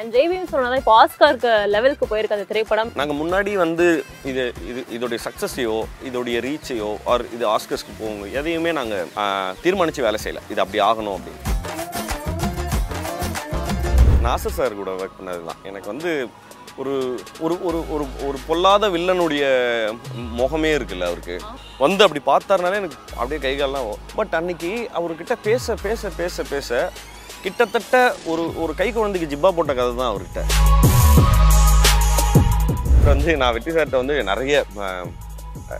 And Jai Bhim சொன்னதான் இப்போ ஆஸ்காருக்கு லெவலுக்கு போயிருக்கு அந்த திரைப்படம். நாங்கள் முன்னாடி வந்து இது இது இதோடைய சக்ஸஸையோ இதோடைய ரீச்சையோ ஆர் இது ஆஸ்கர்ஸ்க்கு போங்க எதையுமே நாங்கள் தீர்மானித்து வேலை செய்யலை. இது அப்படி ஆகணும் அப்படின்னு. நாசர் சார் கூட ஒர்க் பண்ணது தான். எனக்கு வந்து ஒரு ஒரு ஒரு ஒரு ஒரு பொல்லாத வில்லனுடைய முகமே இருக்குல்ல அவருக்கு. வந்து அப்படி பார்த்தாருனாலே எனக்கு அப்படியே கை கால்லாம் பட் அன்னைக்கு அவர்கிட்ட பேச பேச பேச பேச கிட்டத்தட்ட ஒரு ஒரு கை குழந்தைக்கு ஜிப்பா போட்ட கதை தான் அவர்கிட்ட. இப்போ வந்து நான் வெற்றி சார்கிட்ட வந்து நிறைய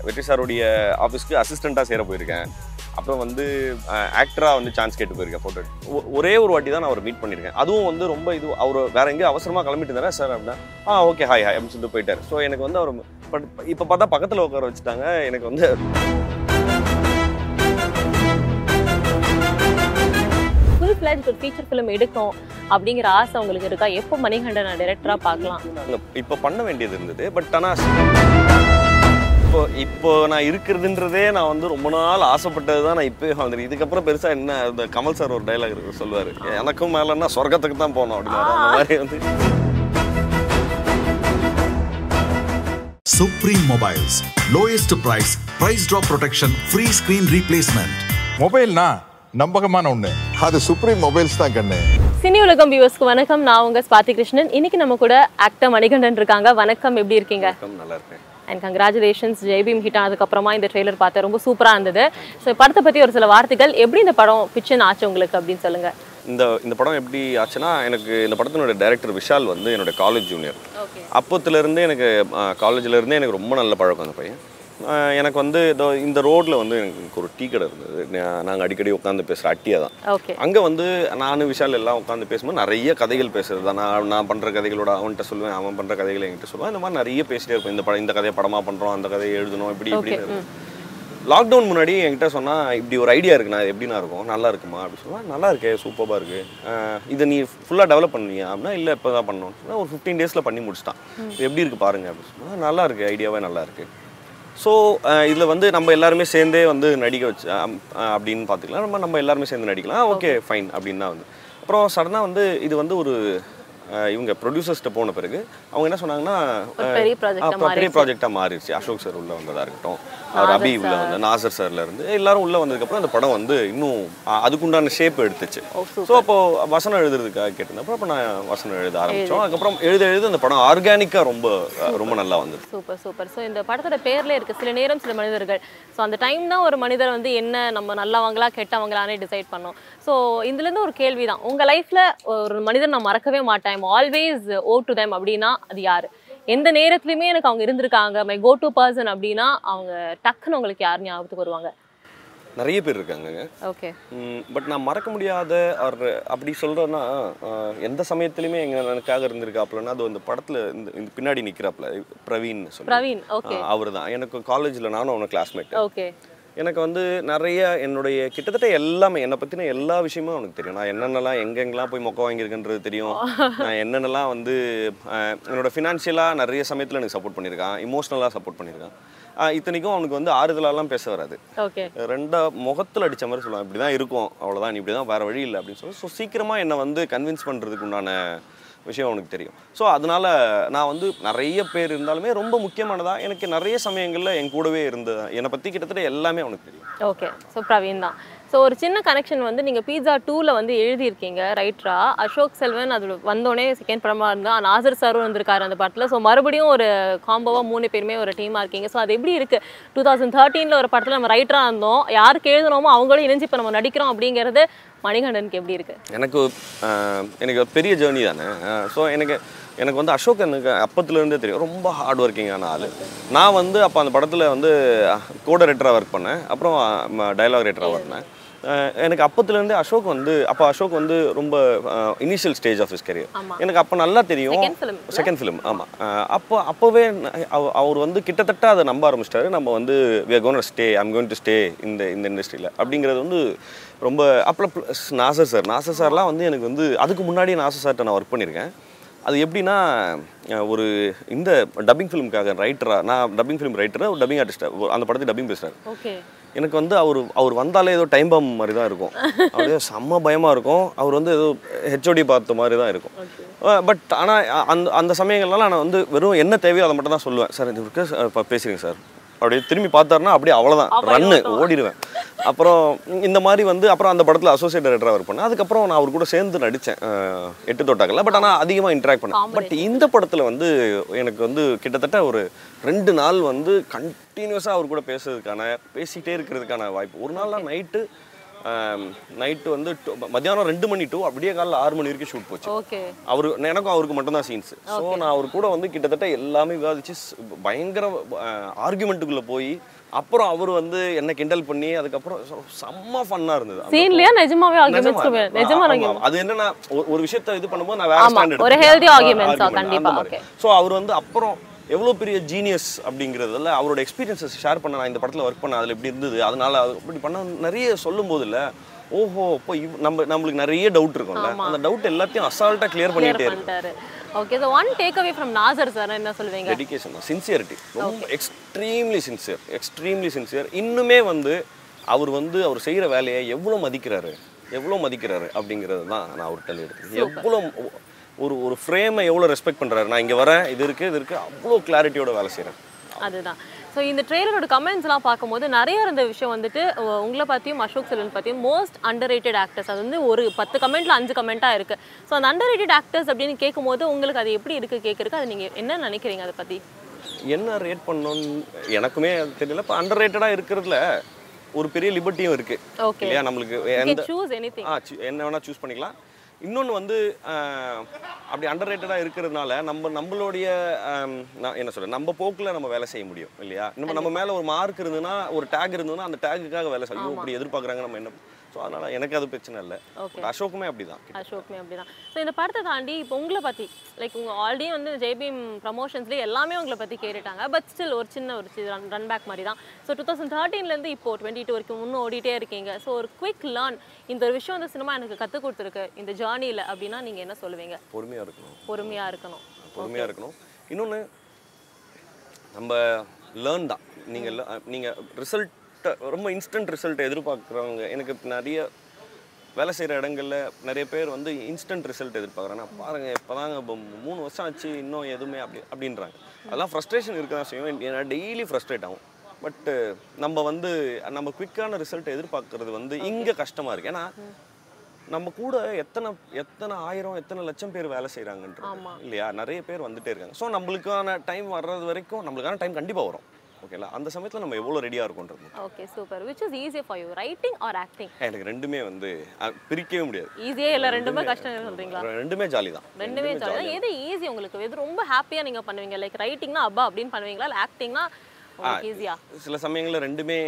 வெற்றி சாருடைய ஆஃபீஸ்க்கு அசிஸ்டண்ட்டாக சேர போயிருக்கேன். அப்புறம் வந்து ஆக்டராக வந்து சான்ஸ் கேட்டு போயிருக்கேன் ஃபோட்டோ ஒரே ஒரு வாட்டி தான் நான் அவர் மீட் பண்ணியிருக்கேன் அதுவும் வந்து ரொம்ப இது அவர் வேற எங்கேயும் அவசரமாக கிளம்பிட்டு இருந்தாரா? சார் அப்படின்னா ஆ ஓகே ஹாய் ஹாய் அப்படின்னு சொல்லிட்டு போயிட்டார். ஸோ எனக்கு வந்து அவர் பட் இப்போ பார்த்தா பக்கத்தில் உட்கார வச்சுட்டாங்க. எனக்கு வந்து ஃபுல் ஃபிளாஜ் ஒரு ஃபீச்சர் ஃபிலிம் எடுக்கும் அப்படிங்கிற ஆசை உங்களுக்கு இருக்கா? எப்போ மணிகண்டன் டைரக்டரா பார்க்கலாம்? இப்போ பண்ண வேண்டியது இருந்தது பட் ஆனால் இப்போ இப்போ நான் இருக்கிறதுன்றதே நான் வந்து ரொம்ப நாள் ஆசைப்பட்டது தான் நான் இப்போயே வந்துருக்கு இதுக்கப்புறம் பெருசாக என்ன இந்த கமல் சார் ஒரு டைலாக் இருக்கு சொல்லுவார். எனக்கும் மேலேன்னா சொர்க்கத்துக்கு தான் போகணும் அப்படின்னு அந்த மாதிரி வந்து. Supreme Mobiles. Lowest price, price drop protection, free screen replacement. மொபைல்னா நம்பகமான ஒண்ணு. அது சுப்ரீம் மொபைல்ஸ் தான் கண்ணு. சினி உலகம் வியூவர்ஸ்க்கு வணக்கம். நான் உங்க ஸ்வாதி கிருஷ்ணன். இன்னைக்கு நம்ம கூட ஆக்டர் மணிகண்டன் இருக்காங்க. வணக்கம். எப்படி இருக்கீங்க? வணக்கம், நல்லா இருக்கேன். அண்ட் கங்க்ராச்சுலேஷன்ஸ் ஜெய்பீம் ஹிட் ஆனதுக்கப்புறமா இந்த ட்ரெய்லர் பார்த்தேன். ரொம்ப சூப்பராக இருந்தது. ஸோ படத்தை பற்றி ஒரு சில வார்த்தைகள். எப்படி இந்த படம் பிச்சன் ஆச்சு உங்களுக்கு அப்படின்னு சொல்லுங்க. இந்த இந்த படம் எப்படி ஆச்சுன்னா எனக்கு இந்த படத்தினுடைய டைரக்டர் விஷால் வந்து என்னோட காலேஜ் ஜூனியர் ஓகே அப்போத்துலேருந்தே எனக்கு காலேஜில் இருந்தே எனக்கு ரொம்ப நல்ல பழக்கம் அந்த பையன். எனக்கு வந்து இதோ இந்த ரோட்டில் வந்து எனக்கு ஒரு டீ கடை இருந்தது. நாங்கள் அடிக்கடி உட்காந்து பேசுகிற அட்டியா தான். அங்கே வந்து நானும் விஷால் எல்லாம் உட்காந்து பேசும்போது நிறைய கதைகள் பேசுறது தான். நான் நான் பண்ணுற கதைகளோட அவன்கிட்ட சொல்லுவேன் அவன் பண்ணுற கதைகளை என்கிட்ட சொல்லுவான். இந்த மாதிரி நிறைய பேசிட்டே இருப்பேன் இந்த படம் இந்த கதையை படமாக பண்ணுறோம் அந்த கதையை எழுதணும் இப்படி ஓகே இப்படி லாக்டவுன் முன்னாடி என்கிட்ட சொன்னால் இப்படி ஒரு ஐடியா இருக்குண்ணா இது எப்படிண்ணா இருக்கும்? நல்லா இருக்குமா? அப்படி சொன்னா நல்லா இருக்கே சூப்பராக இருக்கு. ஆஹ் இதை நீ ஃபுல்லாக டெவலப் பண்ணுவியா? அப்படின்னா இல்லை இப்போ தான் பண்ணணும் ஒரு ஃபிஃப்டீன் டேஸில் பண்ணி முடிச்சிட்டான். இது எப்படி இருக்கு பாருங்க அப்படின்னு சொன்னா நல்லா இருக்கு ஐடியாவே நல்லா இருக்கு. ஸோ இதில் வந்து நம்ம எல்லாருமே சேர்ந்தே வந்து நடிக்க வச்சு அப்படின்னு பார்த்துக்கலாம் நம்ம நம்ம எல்லாருமே சேர்ந்து நடிக்கலாம். ஓகே ஃபைன் அப்படின்னு தான் வந்து. அப்புறம் சடனாக வந்து இது வந்து ஒரு இவங்க ப்ரொடியூசர்ஸ்ட்டு போன பிறகு அவங்க என்ன சொன்னாங்கன்னா பெரிய. ப்ராஜெக்டாக மாறிடுச்சு. அசோக் சார் உள்ள வந்ததாக இருக்கட்டும் அபி உள்ள வந்து நாசர் சார்ல இருந்து எல்லாரும் உள்ள வந்ததுக்கப்புறம் அந்த படம் வந்து இன்னும் அதுக்குண்டான ஷேப் எடுத்துச்சு. ஸோ அப்போ வசனம் எழுதுறதுக்காக கேட்டிருந்தப்போ அப்போ நான் வசனம் எழுத ஆரம்பித்தோம் அதுக்கப்புறம் எழுத எழுத அந்த படம் ஆர்கானிக்காக ரொம்ப ரொம்ப நல்லா வந்தது. சூப்பர் சூப்பர் ஸோ இந்த படத்தோட பேர்ல இருக்கு. சில நேரம் சில மனிதர்கள். ஸோ அந்த டைம் தான் ஒரு மனிதர் வந்து என்ன நம்ம நல்லவங்களா கெட்டவங்களானே டிசைட் பண்ணோம். ஸோ இதுலேருந்து ஒரு கேள்வி தான் உங்கள் லைஃப்பில் ஒரு மனிதர் நான் மறக்கவே மாட்டேன். ஆல்வேஸ் ஓ டு them அப்படின்னா அது யார்? எந்த நேரத்துலையுமே எனக்கு அவங்க இருந்திருக்காங்க. மை கோ டு பர்சன் அப்படின்னா அவங்க டக்குன்னு உங்களுக்கு யார் ஞாபகத்துக்கு வருவாங்க? நிறைய பேர் இருக்காங்கங்க ஓகே பட் நான் மறக்க முடியாத ஒரு அப்படி சொல்கிறேன்னா எந்த சமயத்துலையுமே எங்க எனக்காக இருந்திருக்காப்புலன்னா அது அந்த படத்தில் இந்த இந்த பின்னாடி நிற்கிறாப்புல பிரவீன் சொல்லி பிரவீன் ஓகே அவர் தான் எனக்கு காலேஜில் நானும் அவனை கிளாஸ்மேட் ஓகே எனக்கு வந்து நிறைய என்னுடைய கிட்டத்தட்ட எல்லாமே என்னை பற்றின எல்லா விஷயமும் அவனுக்கு தெரியும். நான் என்னென்னலாம் எங்கெங்கெல்லாம் போய் மொக்க வாங்கியிருக்கேன்றது தெரியும். நான் என்னென்னலாம் வந்து அஹ், என்னோட ஃபினான்ஷியலாக நிறைய சமயத்தில் எனக்கு சப்போர்ட் பண்ணியிருக்கான். இமோஷ்னலாக சப்போர்ட் பண்ணியிருக்கான். இத்தனைக்கும் அவனுக்கு வந்து ஆறுதலாலாம் பேச வராது. ஓகே. ரெண்டா முகத்தில் அடிச்ச மாதிரி சொல்லுவான் இப்படி தான் இருக்கும் அவ்வளோதான் இப்படி தான் வேறு வழி இல்லை அப்படின்னு சொல்லி. ஸோ சீக்கிரமாக என்னை வந்து கன்வின்ஸ் பண்ணுறதுக்கு உண்டான விஷயம் அவனுக்கு தெரியும். ஸோ அதனால் நான் வந்து நிறைய பேர் இருந்தாலுமே ரொம்ப முக்கியமானதாக எனக்கு நிறைய சமயங்களில் என் கூடவே இருந்தது என்னை பற்றி கிட்டத்தட்ட எல்லாமே அவனுக்கு தெரியும். ஓகே ஸோ பிரவீன் தான். ஸோ ஒரு சின்ன கனெக்ஷன் வந்து நீங்கள் பீட்சா டூவில் வந்து எழுதியிருக்கீங்க ரைட்ரா அசோக் செல்வன் அது வந்தோடனே செகண்ட் படமாக இருந்தால் நாசர் சாரும் வந்திருக்காரு அந்த படத்தில். ஸோ மறுபடியும் ஒரு காம்போவாக மூணு பேருமே ஒரு டீமாக இருக்கீங்க. ஸோ அது எப்படி இருக்குது டூ தௌசண்ட் தேர்ட்டீனில் ஒரு படத்தில் நம்ம ரைட்டராக இருந்தோம். யாருக்கு எழுதுனோமோ அவங்களும் இணைஞ்சு இப்போ நம்ம நடிக்கிறோம் அப்படிங்கிறது மணிகண்டனுக்கு எப்படி இருக்குது எனக்கு எனக்கு ஒரு பெரிய ஜேர்னி தானே. ஸோ எனக்கு எனக்கு வந்து அசோக் எனக்கு அப்பத்துலேருந்தே தெரியும். ரொம்ப ஹார்ட் ஒர்க்கிங்கான ஆள். நான் வந்து அப்போ அந்த படத்தில் வந்து கோட ரைட்டராக ஒர்க் பண்ணேன். அப்புறம் டைலாக் ரைட்டராக ஒர்க் பண்ணேன். எனக்கு அப்பத்துலேருந்தே அசோக் வந்து அப்போ அசோக் வந்து ரொம்ப initial stage of his career. எனக்கு அப்போ நல்லா தெரியும்? செகண்ட் ஃபிலிம் ஆமாம் அப்போ அப்போவே அவர் வந்து கிட்டத்தட்ட அதை நம்ப ஆரம்பிச்சிட்டாரு. நம்ம வந்து we are going to stay I'm going to stay இந்த இந்த இண்டஸ்ட்ரியில் அப்படிங்கிறது வந்து ரொம்ப plus நாசர் சார். நாசர் சார்லாம் வந்து எனக்கு வந்து அதுக்கு முன்னாடி நாசர் சார்கிட்ட நான் ஒர்க் பண்ணியிருக்கேன் அது எப்படின்னா ஒரு இந்த டப்பிங் ஃபிலிமுக்காக ரைட்டராக நான் டப்பிங் ஃபிலிம் ரைட்டராக ஒரு டப்பிங் ஆர்டிஸ்டாக அந்த படத்தை டப்பிங் பேசுகிறார் ஓகே. எனக்கு வந்து அவர் அவர் வந்தாலே ஏதோ டைம் பாம் மாதிரி தான் இருக்கும். அப்படியே செம்ம பயமாக இருக்கும். அவர் வந்து ஏதோ ஹெச்ஓடி பார்த்த மாதிரி தான் இருக்கும். பட் ஆனால் அந்த அந்த சமயங்கள்லாம் நான் வந்து வெறும் என்ன தேவையோ அதை மட்டும் தான் சொல்லுவேன். சார் இது இருக்கு இப்போ பேசுகிறேங்க சார். அப்படியே திரும்பி பார்த்தாருன்னா அப்படியே அவ்வளோதான் ரன்னு ஓடிடுவேன். அப்புறம் இந்த மாதிரி வந்து அப்புறம் அந்த படத்தில் அசோசியேட் டைரக்டராக ஒர்க் பண்ணேன். அதுக்கப்புறம் நான் அவர் கூட சேர்ந்து நடித்தேன் எட்டு தொட்டாக்கல பட் ஆனால் அதிகமாக இன்ட்ராக்ட் பண்ணேன். பட் இந்த படத்தில் வந்து எனக்கு வந்து கிட்டத்தட்ட ஒரு ரெண்டு நாள் வந்து கண்டினியூஸாக அவர் கூட பேசுறதுக்கான பேசிக்கிட்டே இருக்கிறதுக்கான வாய்ப்பு. ஒரு நாள்லாம் நைட்டு நைட்டு வந்து மத்தியானம் ரெண்டு மணி டூ அப்படியே காலைல ஆறு மணி வரைக்கும் ஷூட் போச்சு. ஓகே. அவரு எனக்கும் அவருக்கு மட்டும்தான் சீன்ஸ் ஸோ நான் அவர் கூட வந்து கிட்டத்தட்ட எல்லாமே விவாதிச்சு பயங்கர ஆர்குமெண்ட்டுக்குள்ளே போய் அப்புறம் அவர் வந்து என்ன கிண்டல் பண்ணி அதுக்கப்புறம் சொ- செம்ம ஃபன்னாக இருந்தது. சீன்லயா நிஜமாவே நிஜமா. ஆர்குமெண்ட்ஸ் நிஜமா. அது என்னன்னா ஒரு- விஷயத்தை இது பண்ணும்போது நான் வேற ஆமா, ஸ்டாண்ட் ஒரு healthy arguments ஆ, கண்டிப்பா, okay. ஸோ அவர் வந்து அப்புறம் எவ்வளோ பெரிய ஜீனியஸ் அப்படிங்கிறதுல அவரோட எக்ஸ்பீரியன்ஸஸ் ஷேர் பண்ண நான் இந்த படத்தில் ஒர்க் பண்ண அதில் எப்படி இருந்தது. அதனால அது இப்படி பண்ண நிறைய சொல்லும் போது இல்ல ஓஹோ இப்போ நம்ம நம்மளுக்கு நிறைய டவுட் இருக்கும்ல. அந்த டவுட் எல்லாத்தையும் அசால்ட்டாக கிளியர் பண்ணிட்டே இருக்கு okay so one takeaway from Nassar sir என்ன சொல்லுவீங்க? டெடிகேஷன் தான் சின்சியரிட்டி ரொம்ப எக்ஸ்ட்ரீம்லி சின்சியர் எக்ஸ்ட்ரீம்லி சின்சியர் இன்னுமே வந்து அவர் வந்து அவர் செய்கிற வேலையை எவ்வளோ மதிக்கிறாரு? எவ்வளோ மதிக்கிறாரு? அப்படிங்கிறது தான் நான் அவர்கிட்ட எடுத்துக்கிறேன் எவ்வளோ ஒரு ஒரு ஃப்ரேமை எவ்வளோ ரெஸ்பெக்ட் பண்ணுறாரு நான் இங்கே வரேன் இது இருக்குது இது இருக்குது அவ்வளோ கிளாரிட்டியோட வேலை செய்கிறேன் அதுதான். ஸோ இந்த ட்ரெய்லரோட கமெண்ட்ஸ்லாம் பார்க்கும்போது நிறைய இருந்த விஷயம் வந்துட்டு உங்களை பற்றியும் அசோக் செல்வன் பற்றியும் மோஸ்ட் அண்டர் ரேட்டட் ஆக்டர்ஸ் அது வந்து ஒரு பத்து கமெண்ட்ல அஞ்சு கமெண்ட்டாக இருக்கு. ஸோ அந்த அண்டர் ரேட்டட் ஆக்டர்ஸ் அப்படின்னு கேட்கும்போது உங்களுக்கு அது எப்படி இருக்கு கேட்கறதுக்கு அது நீங்கள் என்ன நினைக்கிறீங்க அதை பற்றி என்ன ரேட் பண்ணணும்னு எனக்குமே அது தெரியல. இப்போ அண்டர் ரேட்டடாக இருக்கிறதுல ஒரு பெரிய லிபர்ட்டியும் இருக்குது Okay. இல்லையா? நம்மளுக்கு எந்த என்ன வேணால் சூஸ் பண்ணிக்கலாம். இன்னொன்று வந்து அப்படி அண்டர் ரேட்டடாக இருக்கிறதுனால நம்ம நம்மளுடைய என்ன சொல்கிறேன் நம்ம போக்கில் நம்ம வேலை செய்ய முடியும் இல்லையா? நம்ம நம்ம மேலே ஒரு மார்க் இருந்ததுன்னா ஒரு டேக் இருந்ததுன்னா அந்த டேக்குக்காக வேலை செய்யும் இப்படி எதிர்பார்க்குறாங்க நம்ம என்ன ஸோ அதனால் எனக்கு அது பிரச்சனை இல்லை. அசோக்குமே அப்படி தான் அசோக்மே அப்படிதான். ஸோ இந்த படத்தை தாண்டி இப்போ உங்களை பற்றி லைக் உங்கள் ஆல்ரெடி வந்து ஜேபிஎம் ப்ரமோஷன்ஸ்லேயே எல்லாமே உங்களை பற்றி கேட்டுட்டாங்க. பட் ஸ்டில் ஒரு சின்ன ஒரு ரன் ரன் பேக் மாதிரி தான் ஸோ டூ தௌசண்ட் தேர்ட்டீன்லேருந்து இப்போ டுவெண்ட்டி டூ வரைக்கும் இன்னும் ஓடிட்டே இருக்கீங்க. ஸோ ஒரு குவிக் லேர்ன் இந்த ஒரு விஷயம் வந்து சினிமா எனக்கு கற்றுக் கொடுத்துருக்கு. இந்த ஜேர்னியில் அப்படின்னா நீங்கள் என்ன சொல்லுவீங்க? பொறுமையாக இருக்கணும். பொறுமையாக இருக்கணும். பொறுமையாக இருக்கணும். இன்னொன்று நம்ம லேர்ன் தான். நீங்கள் நீங்கள் ரிசல்ட்டை ரொம்ப இன்ஸ்டன்ட் ரிசல்ட்டை எதிர்பார்க்குறவங்க எனக்கு இப்ப நிறைய வேலை செய்கிற இடங்கள்ல நிறைய பேர் வந்து இன்ஸ்டன்ட் ரிசல்ட் எதிர்பார்க்குறாங்க. பாருங்கள் இப்போ தாங்க இப்போ மூணு வருஷம் ஆச்சு இன்னும் எதுவுமே அப்படி அப்படின்றாங்க. அதெல்லாம் ஃப்ரஸ்ட்ரேஷன் இருக்க தான் செய்யும். ஏன்னா டெய்லி ஃப்ரஸ்ட்ரேட் ஆகும். பட்டு நம்ம வந்து நம்ம குவிக்கான ரிசல்ட் எதிர்பார்க்கறது வந்து இங்கே கஷ்டமாக இருக்குது ஏன்னா நம்ம கூட எத்தனை எத்தனை ஆயிரம் எத்தனை லட்சம் பேர் வேலை செய்கிறாங்கன்றது இல்லையா? நிறைய பேர் வந்துட்டே இருக்காங்க. ஸோ நம்மளுக்கான டைம் வர்றது வரைக்கும் நம்மளுக்கான டைம் கண்டிப்பாக வரும். ஓகேங்களா அந்த சமயத்தில் நம்ம எவ்வளோ ரெடியாக இருக்கோன்றது okay super which is easy for you writing or acting எனக்கு ரெண்டுமே வந்து பிரிக்கவே முடியாது. ஈஸியே இல்லை ரெண்டுமே கஷ்டம் சொல்கிறீங்களா ரெண்டுமே ஜாலி தான். ரெண்டுமே ஜாலி எது ஈஸி உங்களுக்கு? எது ரொம்ப ஹாப்பியாக நீங்கள் பண்ணுவீங்க? லைக் ரைட்டிங்னா அப்பா அப்படின்னு பண்ணுவீங்களா? இல்லை ஆக்டிங்னா ஈஸியா சில சமயங்களில் ரெண்டுமே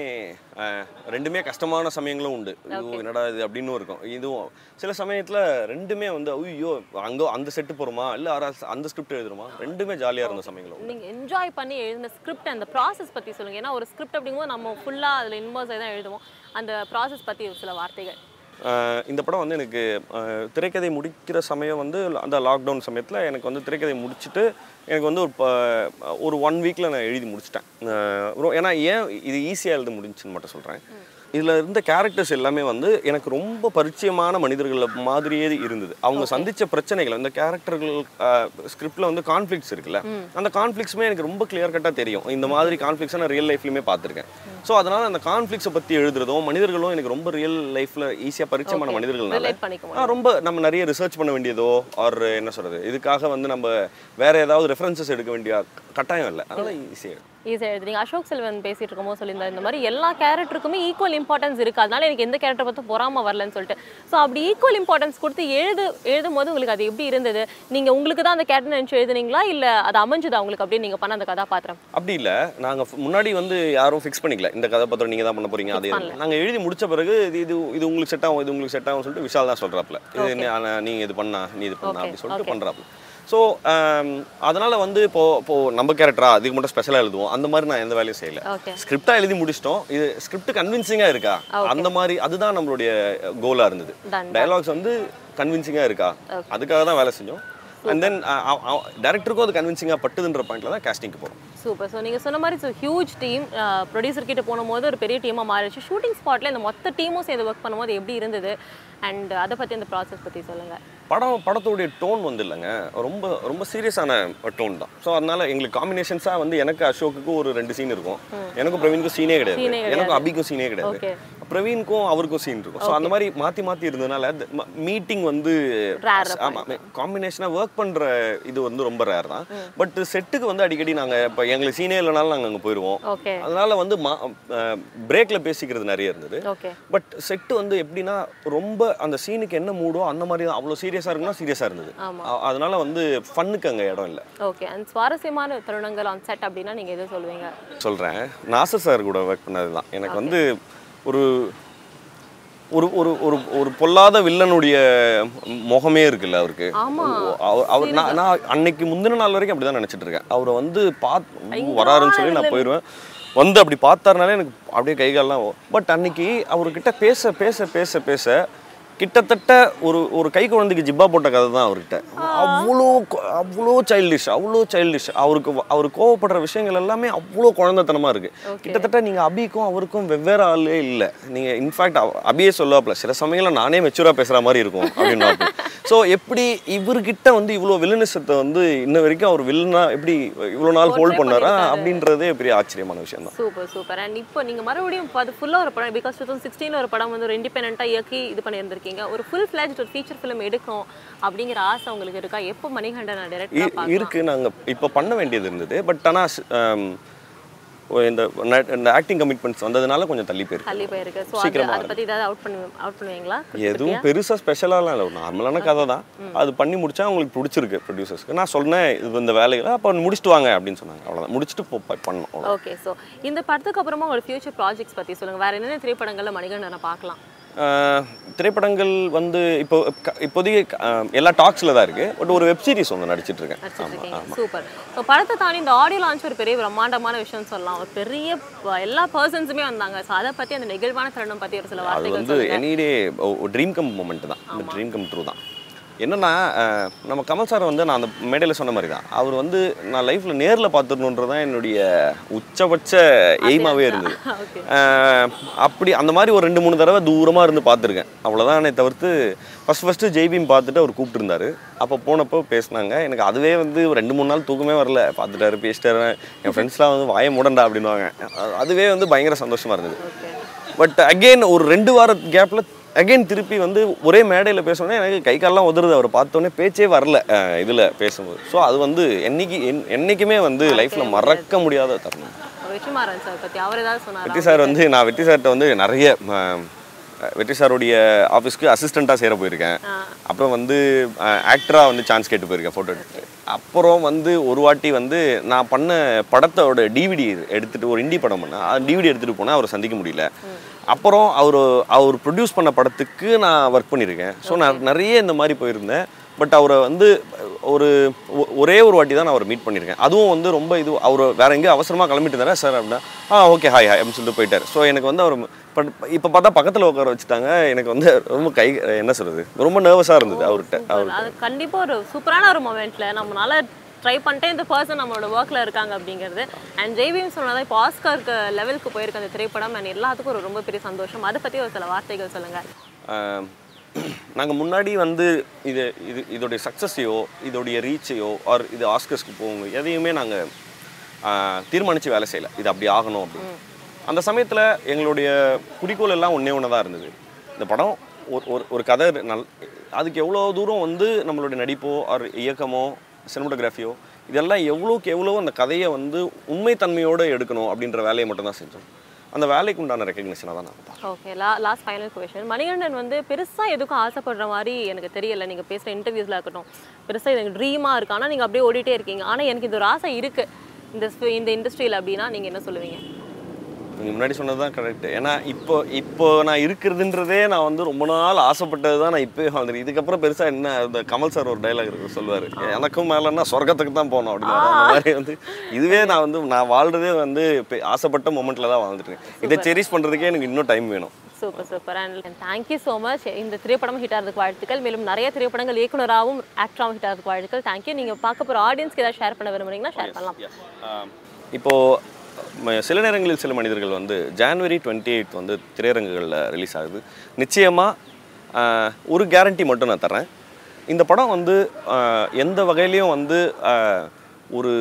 ரெண்டுமே கஷ்டமான சமயங்களும் உண்டு. ஐயோ என்னடா இது அப்படின்னு இருக்கும். இதுவும் சில சமயத்தில் ரெண்டுமே வந்து ஐயோ அங்கே அந்த செட்டு போகிறோமா இல்லை அந்த ஸ்கிரிப்ட் எழுதுறோமா ரெண்டுமே ஜாலியாக இருந்த சமயங்களும். நீங்க என்ஜாய் பண்ணி எழுதின ஸ்கிரிப்ட் அந்த ப்ராசஸ் பத்தி சொல்லுங்க. ஏன்னா ஒரு ஸ்கிரிப்ட் அப்படிங்கும்போது நம்ம ஃபுல்லா அதுல இன்வால்வ் ஆகி தான் எழுதுவோம். அந்த ப்ராசஸ் பத்தி சில வார்த்தைகள். இந்த படம் வந்து எனக்கு திரைக்கதை முடிக்கிற சமயம் வந்து அந்த லாக்டவுன் சமயத்தில் எனக்கு வந்து திரைக்கதை முடிச்சுட்டு எனக்கு வந்து ஒரு ஒரு ஒன் வீக்கில் நான் எழுதி முடிச்சிட்டேன். ஏன்னா ஏன் இது ஈஸியாக எழுத முடிஞ்சுன்னு மட்டும் சொல்கிறேன் இதில் இருந்த கேரக்டர்ஸ் எல்லாமே வந்து எனக்கு ரொம்ப பரிச்சயமான மனிதர்கள் மாதிரியே இருந்தது. அவங்க சந்திச்ச பிரச்சனைகள் இந்த கேரக்டர்கள் ஸ்கிரிப்டில் வந்து கான்ஃப்ளிக்ஸ் இருக்குல்ல அந்த கான்ஃப்ளிக்ஸுமே எனக்கு ரொம்ப கிளியர் கட்டாக தெரியும். இந்த மாதிரி கான்ஃப்ளிக்ஸை நான் ரியல் லைஃப்லையுமே பார்த்துருக்கேன். ஸோ அதனால் அந்த கான்ஃப்ளிக்ஸை பற்றி எழுதுறதும் மனிதர்களும் எனக்கு ரொம்ப ரியல் லைஃப்பில் ஈஸியாக பரிச்சயமான மனிதர்கள்னால ரொம்ப நம்ம நிறைய ரிசர்ச் பண்ண வேண்டியதோ ஆர் என்ன சொல்கிறது இதுக்காக வந்து நம்ம வேற ஏதாவது ரெஃபரன்சஸ் எடுக்க வேண்டிய கட்டாயம் இல்லை. அதனால் ஈஸியாக ஈஸியாக எழுதுறீங்க. அசோக் செல்வன் பேசிட்டு இருக்கும்போது சொல்லியிருந்தார் இந்த மாதிரி எல்லா கேரக்டருக்குமே ஈக்குவல் இம்பார்ட்டன்ஸ் இருக்கு. அதனால எனக்கு எந்த கேரக்டர் பார்த்து பொறாம வரலன்னு சொல்லிட்டு. ஸோ அப்படி ஈக்குவல் இம்பார்ட்டன்ஸ் கொடுத்து எழுது எழுதும் போது உங்களுக்கு அது எப்படி இருந்தது? நீங்க உங்களுக்கு தான் அந்த கேரக்டர் நினச்சி எழுதுனீங்களா? இல்ல அது அமைஞ்சுதா உங்களுக்கு அப்படியே நீங்க பண்ண அந்த கதாபாத்திரம்? அப்படி இல்லை. நாங்கள் முன்னாடி வந்து யாரும் ஃபிக்ஸ் பண்ணிக்கல. இந்த கதாபாத்திரம் நீங்கள் தான் பண்ண போறீங்க அது நாங்கள் எழுதி முடிச்ச பிறகு இது இது இது உங்களுக்கு செட் ஆகும் இது உங்களுக்கு செட் ஆகும் சொல்லிட்டு விஷால் தான் சொல்கிறாப்புல இது நீ- ஆனா, நீ இது பண்ணா நீ இது பண்ணா Okay, அப்படி சொல்லிட்டு. பண்ணுறாப்புல ஸோ அதனால வந்து இப்போ இப்போ நம்ம கேரக்டரா அதுக்கு மட்டும் ஸ்பெஷலாக எழுதுவோம். அந்த மாதிரி நான் எந்த வேலையும் செய்யல. ஓகே ஸ்கிரிப்டா எழுதி முடிச்சிட்டோம். இது ஸ்கிரிப்ட் கன்வின்சிங்காக இருக்கா? அந்த மாதிரி அதுதான் நம்மளுடைய கோலாக இருந்தது. டயலாக்ஸ் வந்து கன்வின்சிங்காக இருக்கா? அதுக்காக தான் வேலை செஞ்சோம். அண்ட் தென் டேரக்டருக்கும் அது கன்வின்சிங்காக பட்டுதுன்ற பாயிண்ட்ல தான் கேஸ்டிங்க்கு போகிறோம் சூப்பர் ஸோ நீங்கள் சொன்ன மாதிரி ஸோ ஹியூஜ் டீம் ப்ரொடியூசர் கிட்ட போகும்போது ஒரு பெரிய டீமாக மாறிடுச்சு. ஷூட்டிங் ஸ்பாட்டில் இந்த மொத்த டீமும் சேர்ந்து ஒர்க் பண்ணும்போது எப்படி இருந்தது? அண்ட் அதை பற்றி அந்த ப்ராசஸ் பற்றி சொல்லுங்கள் படம் படத்துடைய டோன் வந்து இல்லைங்க. ரொம்ப ரொம்ப சீரியஸான டோன் தான். ஸோ அதனால எங்களுக்கு காம்பினேஷன்ஸாக வந்து எனக்கு அசோக்குக்கும் ஒரு ரெண்டு சீன் இருக்கும். எனக்கும் பிரவீனுக்கும் சீனே கிடையாது. எனக்கும் அபிக்கும் சீனே கிடையாது. பிரவீனுக்கும் அவருக்கும் சீன் இருக்கும். ஸோ அந்த மாதிரி மாற்றி மாற்றி இருந்ததுனால மீட்டிங் வந்து ஆமாம் காம்பினேஷனாக ஒர்க் பண்ணுற இது வந்து ரொம்ப ரேர் தான். பட் செட்டுக்கு வந்து அடிக்கடி நாங்கள் இப்போ எங்களுக்கு சீனே இல்லைனாலும் நாங்கள் அங்கே போயிடுவோம் அதனால வந்து மா பிரேக்கில் பேசிக்கிறது நிறைய இருந்தது. பட் செட்டு வந்து எப்படின்னா ரொம்ப அந்த சீனுக்கு என்ன மூடோ அந்த மாதிரி தான் அவ்வளோ சீரியஸாக இருக்குன்னா சீரியஸாக இருந்தது. அதனால வந்து ஃபன்னுக்கு அங்கே இடம் இல்லை. ஓகே அண்ட் சுவாரஸ்யமான தருணங்கள் ஆன் செட் அப்படின்னா நீங்கள் எது சொல்லுவீங்க? சொல்கிறேன் நாசர் சார் கூட ஒர்க் பண்ணது தான் எனக்கு வந்து ஒரு ஒரு ஒரு ஒரு ஒரு பொல்லாத வில்லனுடைய முகமே இருக்குல்ல அவருக்கு. அவர் அவர் நான் நான் அன்னைக்கு முந்தின நாள் வரைக்கும் அப்படி தான் நினச்சிட்டு இருக்கேன். அவரை வந்து பார்த்து வராருன்னு சொல்லி நான் போயிடுவேன் வந்து அப்படி பார்த்தாருனாலே எனக்கு அப்படியே கைகாலெலாம் பட் அன்னைக்கு அவர்கிட்ட பேச பேச பேச பேச கிட்டத்தட்ட ஒரு ஒரு கை குழந்தைக்கு ஜிப்பா போட்ட கதை தான் அவர்கிட்ட. அவ்வளோ அவ்வளோ சைல்டிஷ் அவ்வளோ சைல்டிஷ் அவருக்கு அவர் கோவப்படுற விஷயங்கள் எல்லாமே அவ்வளோ குழந்தைத்தனமா இருக்கு. கிட்டத்தட்ட நீங்க அபிக்கும் அவருக்கும் வெவ்வேறு ஆளே இல்லை. நீங்க இன்ஃபேக்ட் அபியே சொல்லாப்ல சில சமயங்களில் நானே மெச்சூரா பேசுற மாதிரி இருக்கும் அப்படின்னு ஸோ எப்படி இவர்கிட்ட வந்து இவ்வளோ வில்லனிசத்தை வந்து இன்ன வரைக்கும் அவர் வில்லனா எப்படி இவ்வளோ நாள் ஹோல்ட் பண்ணாரா? அப்படின்றதே பெரிய ஆச்சரியமான விஷயம் தான் சூப்பர் சூப்பர் அண்ட் இப்போ நீங்கள் மறுபடியும் அது ஃபுல்லாக ஒரு படம் பிகாஸ் டூ தௌசண்ட் சிக்ஸ்டீன் ஒரு படம் வந்து ஒரு இண்டிபெண்ட்டாக இயக்கி இது பண்ணியிருந்திருக்கீங்க. ஒரு ஃபுல் ஃப்ளேஜ் ஒரு ஃபீச்சர் ஃபிலிம் எடுக்கணும் அப்படிங்கிற ஆசை உங்களுக்கு இருக்கா? எப்போ மணிகண்டன் இ- டேரக்டாக இருக்கு நாங்க இப்போ பண்ண வேண்டியது இருந்தது. பட் ஆனா ஸ்- ஆம், ஓ, இந்த இந்த ஆக்டிங் கமிட்மெண்ட்ஸ் வந்ததுனால கொஞ்சம் தள்ளி போயிருக்கு. தள்ளி போயிருக்கு ஸோ சீக்கிரமா அதை பற்றி ஏதாவது அவுட் பண்ணு அவுட் பண்ணுவீங்களா? எதுவும் பெருசா ஸ்பெஷலாலாம் இல்லை. நார்மலான கதை தான். அது பண்ணி முடிச்சா அவங்களுக்கு பிடிச்சிருக்கு ப்ரொடியூசர்ஸ்க்கு நான் சொன்னேன் இது இந்த வேலைகளை அப்போ முடிச்சுட்டு வாங்க அப்படின்னு சொன்னாங்க. அவ்வளோதான் முடிச்சுட்டு பண்ணோம். ஓகே ஸோ இந்த படத்துக்கு அப்புறமா உங்களோட ஃபியூச்சர் ப்ராஜெக்ட்ஸ் பற்றி சொல்லுங்கள் வேறு என்னென்ன திரைப்படங்களில் மணிகண்டனை பார்க்கலாம்? திரைப்படங்கள் வந்து இப்போ இப்போதைக்கு எல்லா டாக்ஸில் தான் இருக்கு. பட் ஒரு வெப் சீரிஸ் ஒன்று நடிச்சிட்டு இருக்கேன் நடிச்சிட்டு ஆமா, இருக்கீங்க ஆமா. சூப்பர். ஸோ படத்தை தாண்டி இந்த ஆடியோ லான்ச் ஒரு பெரிய பிரம்மாண்டமான விஷயம் சொல்லலாம். ஒரு பெரிய எல்லா பர்சன்ஸுமே வந்தாங்க. ஸோ அதை பற்றி அந்த நெகிழ்வான தருணம் பற்றி ஒரு சில வார்த்தைகள் வந்து any day dream come moment தான். ட்ரீம் கம் ட்ரூ தான். என்னன்னா நம்ம கமல் சார் வந்து நான் அந்த மேடையில் சொன்ன மாதிரி தான். அவர் வந்து நான் லைஃப்பில் நேரில் பார்த்துடணுன்றது தான் என்னுடைய உச்சபட்ச எய்மாவே இருந்தது. அப்படி அந்த மாதிரி ஒரு ரெண்டு மூணு தடவை தூரமாக இருந்து பார்த்துருக்கேன். அவ்வளோதானே தவிர்த்து ஃபஸ்ட் ஃபஸ்ட்டு ஜெய்பீம் பார்த்துட்டு அவர் கூப்பிட்டுருந்தாரு. அப்போ போனப்போ பேசினாங்க. எனக்கு அதுவே வந்து ஒரு ரெண்டு மூணு நாள் தூக்கமே வரல. பார்த்துட்டாரு பேசிட்டாரு. என் ஃப்ரெண்ட்ஸ்லாம் வந்து வாய முடண்டா அப்படின்னுவாங்க. அது- அதுவே வந்து பயங்கர சந்தோஷமாக இருந்தது. பட் அகெயின் ஒரு ரெண்டு வார கேப்பில் அகைன் திருப்பி வந்து ஒரே மேடையில் பேசணுன்னே எனக்கு கை கால்லாம் உதறுது. அவர் பார்த்தோன்னே பேச்சே வரல இதில் பேசும்போது. ஸோ அது வந்து என்னைக்கு என்- என்னைக்குமே வந்து லைஃப்பில் மறக்க முடியாத தருணம். வெற்றி சார் வந்து நான் வெற்றி சார்கிட்ட வந்து நிறைய வெற்றி சாருடைய ஆஃபீஸ்க்கு அசிஸ்டண்ட்டாக சேர போயிருக்கேன். அப்புறம் வந்து ஆக்டராக வந்து சான்ஸ் கேட்டு போயிருக்கேன் ஃபோட்டோ எடுத்து. அப்புறம் வந்து ஒரு வாட்டி வந்து நான் பண்ண படத்தோட டிவிடி எடுத்துட்டு ஒரு இண்டி படம் பண்ணேன். டிவிடி எடுத்துகிட்டு போனால் அவரை சந்திக்க முடியல. அப்புறம் அவர் அவர் ப்ரொடியூஸ் பண்ண படத்துக்கு நான் ஒர்க் பண்ணியிருக்கேன். ஸோ நான் நிறைய இந்த மாதிரி போயிருந்தேன். பட் அவரை வந்து ஒரு ஒ- ஒரே ஒரு வாட்டி தான் நான் அவரை மீட் பண்ணியிருக்கேன். அதுவும் வந்து ரொம்ப இது அவர் வேற எங்கேயும் அவசரமாக கிளம்பிட்டு இருந்தாரா? சார் அப்படின்னா ஆ ஓகே ஹாய் ஹாய் அப்படின்னு சொல்லிட்டு போயிட்டார். ஸோ எனக்கு வந்து அவர் பட் இப்போ பார்த்தா பக்கத்தில் உட்கார வச்சுட்டாங்க. எனக்கு வந்து ரொம்ப கை என்ன சொல்கிறது ரொம்ப நர்வஸாக இருந்தது அவர்கிட்ட அவர் அது கண்டிப்பாக ஒரு சூப்பரான ஒரு மொமெண்ட்ல நம்மளால ட்ரை பண்ணிட்டு இந்த பர்சன் நம்மளோட ஒர்க்கில் இருக்காங்க அப்படிங்கிறது. அண்ட் ஜெய்பீம் சொன்னதான் இப்போ ஆஸ்காருக்கு லெவலுக்கு போயிருக்க அந்த திரைப்படம் அண்ட் எல்லாத்துக்கும் ஒரு ரொம்ப பெரிய சந்தோஷம். அதை பற்றி ஒரு சில வார்த்தைகள் சொல்லுங்கள் நாங்கள் முன்னாடி வந்து இது இது இதோடைய சக்ஸஸையோ இதோடைய ரீச்சையோ ஆர் இது ஆஸ்கர்ஸ்க்கு போங்க எதையுமே நாங்கள் தீர்மானித்து வேலை செய்யலை. இது அப்படி ஆகணும் அப்படின்னு. அந்த சமயத்தில் எங்களுடைய குறிக்கோள் எல்லாம் ஒன்றே ஒன்று தான் இருந்தது. இந்த படம் ஒரு ஒரு ஒரு கதை நல் அதுக்கு எவ்வளோ தூரம் வந்து நம்மளுடைய நடிப்போ ஆர் இயக்கமோ சினிமோட்டோகிராஃபியோ இதெல்லாம் எவ்வளோக்கு எவ்வளோ அந்த கதையை வந்து உண்மைத்தன்மையோடு எடுக்கணும் அப்படின்ற வேலையை மட்டும்தான் செஞ்சோம். அந்த வேலைக்கு உண்டான ரெக்கக்னிஷனாக தான் நான் ஓகே லா லாஸ்ட் ஃபைனல் கொஷின் மணிகண்டன் வந்து பெருசாக எதுக்கும் ஆசைப்படுற மாதிரி எனக்கு தெரியல. நீங்கள் பேசுகிற இன்டர்வியூஸில் இருக்கட்டும் பெருசாக எனக்கு ட்ரீமாக இருக்கு. ஆனால் நீங்கள் அப்படியே ஓடிட்டே இருக்கீங்க. ஆனால் எனக்கு இது ஒரு ஆசை இருக்குது இந்த இந்த இண்டஸ்ட்ரியில் அப்படின்னா நீங்கள் என்ன சொல்லுவீங்க? நீங்கள் முன்னாடி சொன்னது தான் கரெக்ட் ஏன்னா இப்போ இப்போ நான் இருக்கிறதுன்றதே நான் வந்து ரொம்ப நாள் ஆசைப்பட்டது தான் நான் இப்போயே வந்துருக்கு இதுக்கப்புறம் பெருசாக என்ன இந்த கமல் சார் ஒரு டைலாக் இருக்கு சொல்லுவார். எனக்கும் மேலேன்னா சொர்க்கத்துக்கு தான் போகணும் அப்படின்னு மாதிரி வந்து இதுவே நான் வந்து நான் வாழ்றதே வந்து இப்ப ஆசைப்பட்ட மொமெண்ட்டில் தான் வாழ்ந்துட்டு இருக்கேன். இதை செரிஷ் பண்ணுறதுக்கே எனக்கு இன்னும் டைம் வேணும். Super super. And thank you so much இந்த திரைப்படம் ஹிட் ஆகிறதுக்கு வாழ்த்துக்கள். மேலும் நிறைய திரைப்படங்கள் இயக்குனராகவும் ஆக்டராகவும் ஹிட் ஆகிறதுக்கு வாழ்த்துக்கள். தேங்க்யூ நீங்கள் பார்க்க போகிற ஆடியன்ஸ்க்கு ஏதாவது ஷேர் பண்ண விரும்புறீங்கன்னா ஷேர் பண்ணலாம். இப்போது சில நேரங்களில் சில மனிதர்கள் வந்து ஜான்வரி டுவெண்ட்டி எயிட் வந்து திரையரங்குகளில் ரிலீஸ் ஆகுது. நிச்சயமாக ஒரு கேரண்டி மட்டும் நான் தரேன் இந்த படம் வந்து எந்த வகையிலையும் வந்து ஒரு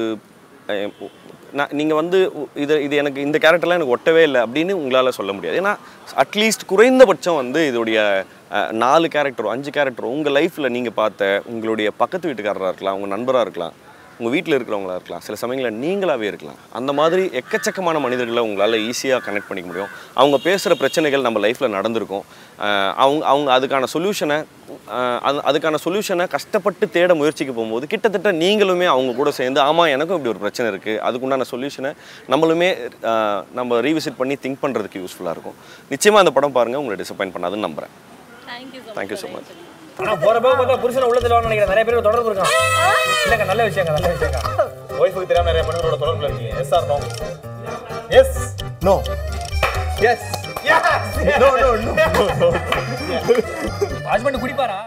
நான் நீங்கள் வந்து இது இது எனக்கு இந்த கேரக்டர்லாம் எனக்கு ஒட்டவே இல்லை அப்படின்னு உங்களால் சொல்ல முடியாது. ஏன்னா அட்லீஸ்ட் குறைந்தபட்சம் வந்து இதோடைய நாலு கேரக்டரோ அஞ்சு கேரக்டரோ உங்கள் லைஃப்பில் நீங்கள் பார்த்த உங்களுடைய பக்கத்து வீட்டுக்காரராக இருக்கலாம் உங்கள் நண்பராக இருக்கலாம் உங்கள் வீட்டில் இருக்கிறவங்களா இருக்கலாம். சில சமயங்களில் நீங்களாகவே இருக்கலாம். அந்த மாதிரி எக்கச்சக்கமான மனிதர்களை உங்களால் ஈஸியாக கனெக்ட் பண்ணிக்க முடியும். அவங்க பேசுகிற பிரச்சனைகள் நம்ம லைஃப்பில் நடந்திருக்கும். அவங்க அவங்க அதுக்கான சொல்யூஷனை அதுக்கான சொல்யூஷனை கஷ்டப்பட்டு தேட முயற்சிக்க போகும்போது கிட்டத்தட்ட நீங்களுமே அவங்க கூட சேர்ந்து ஆமாம் எனக்கும் இப்படி ஒரு பிரச்சனை இருக்குது அதுக்குண்டான சொல்யூஷனை நம்மளுமே நம்ம ரீவிசிட் பண்ணி திங்க் பண்ணுறதுக்கு யூஸ்ஃபுல்லாக இருக்கும். நிச்சயமாக அந்த படம் பாருங்கள் உங்களை டிசப்பாயின்ட் பண்ணாதுன்னு நம்புகிறேன் தேங்க்யூ ஸோ மச் ஆனா போறப்ப பார்த்தா புருஷனை உள்ள தெளிவான்னு நினைக்கிறேன். நிறைய பேர் தொடர்பு இருக்கான் இல்லங்க நல்ல விஷயங்க நல்ல விஷயங்க. ஒய்ஃபுக்கு தெரியாம நிறைய பெண்களோட தொடர்புல இருக்கீங்க. Yes or no yes no yes no no no husband குடிப்பாரா?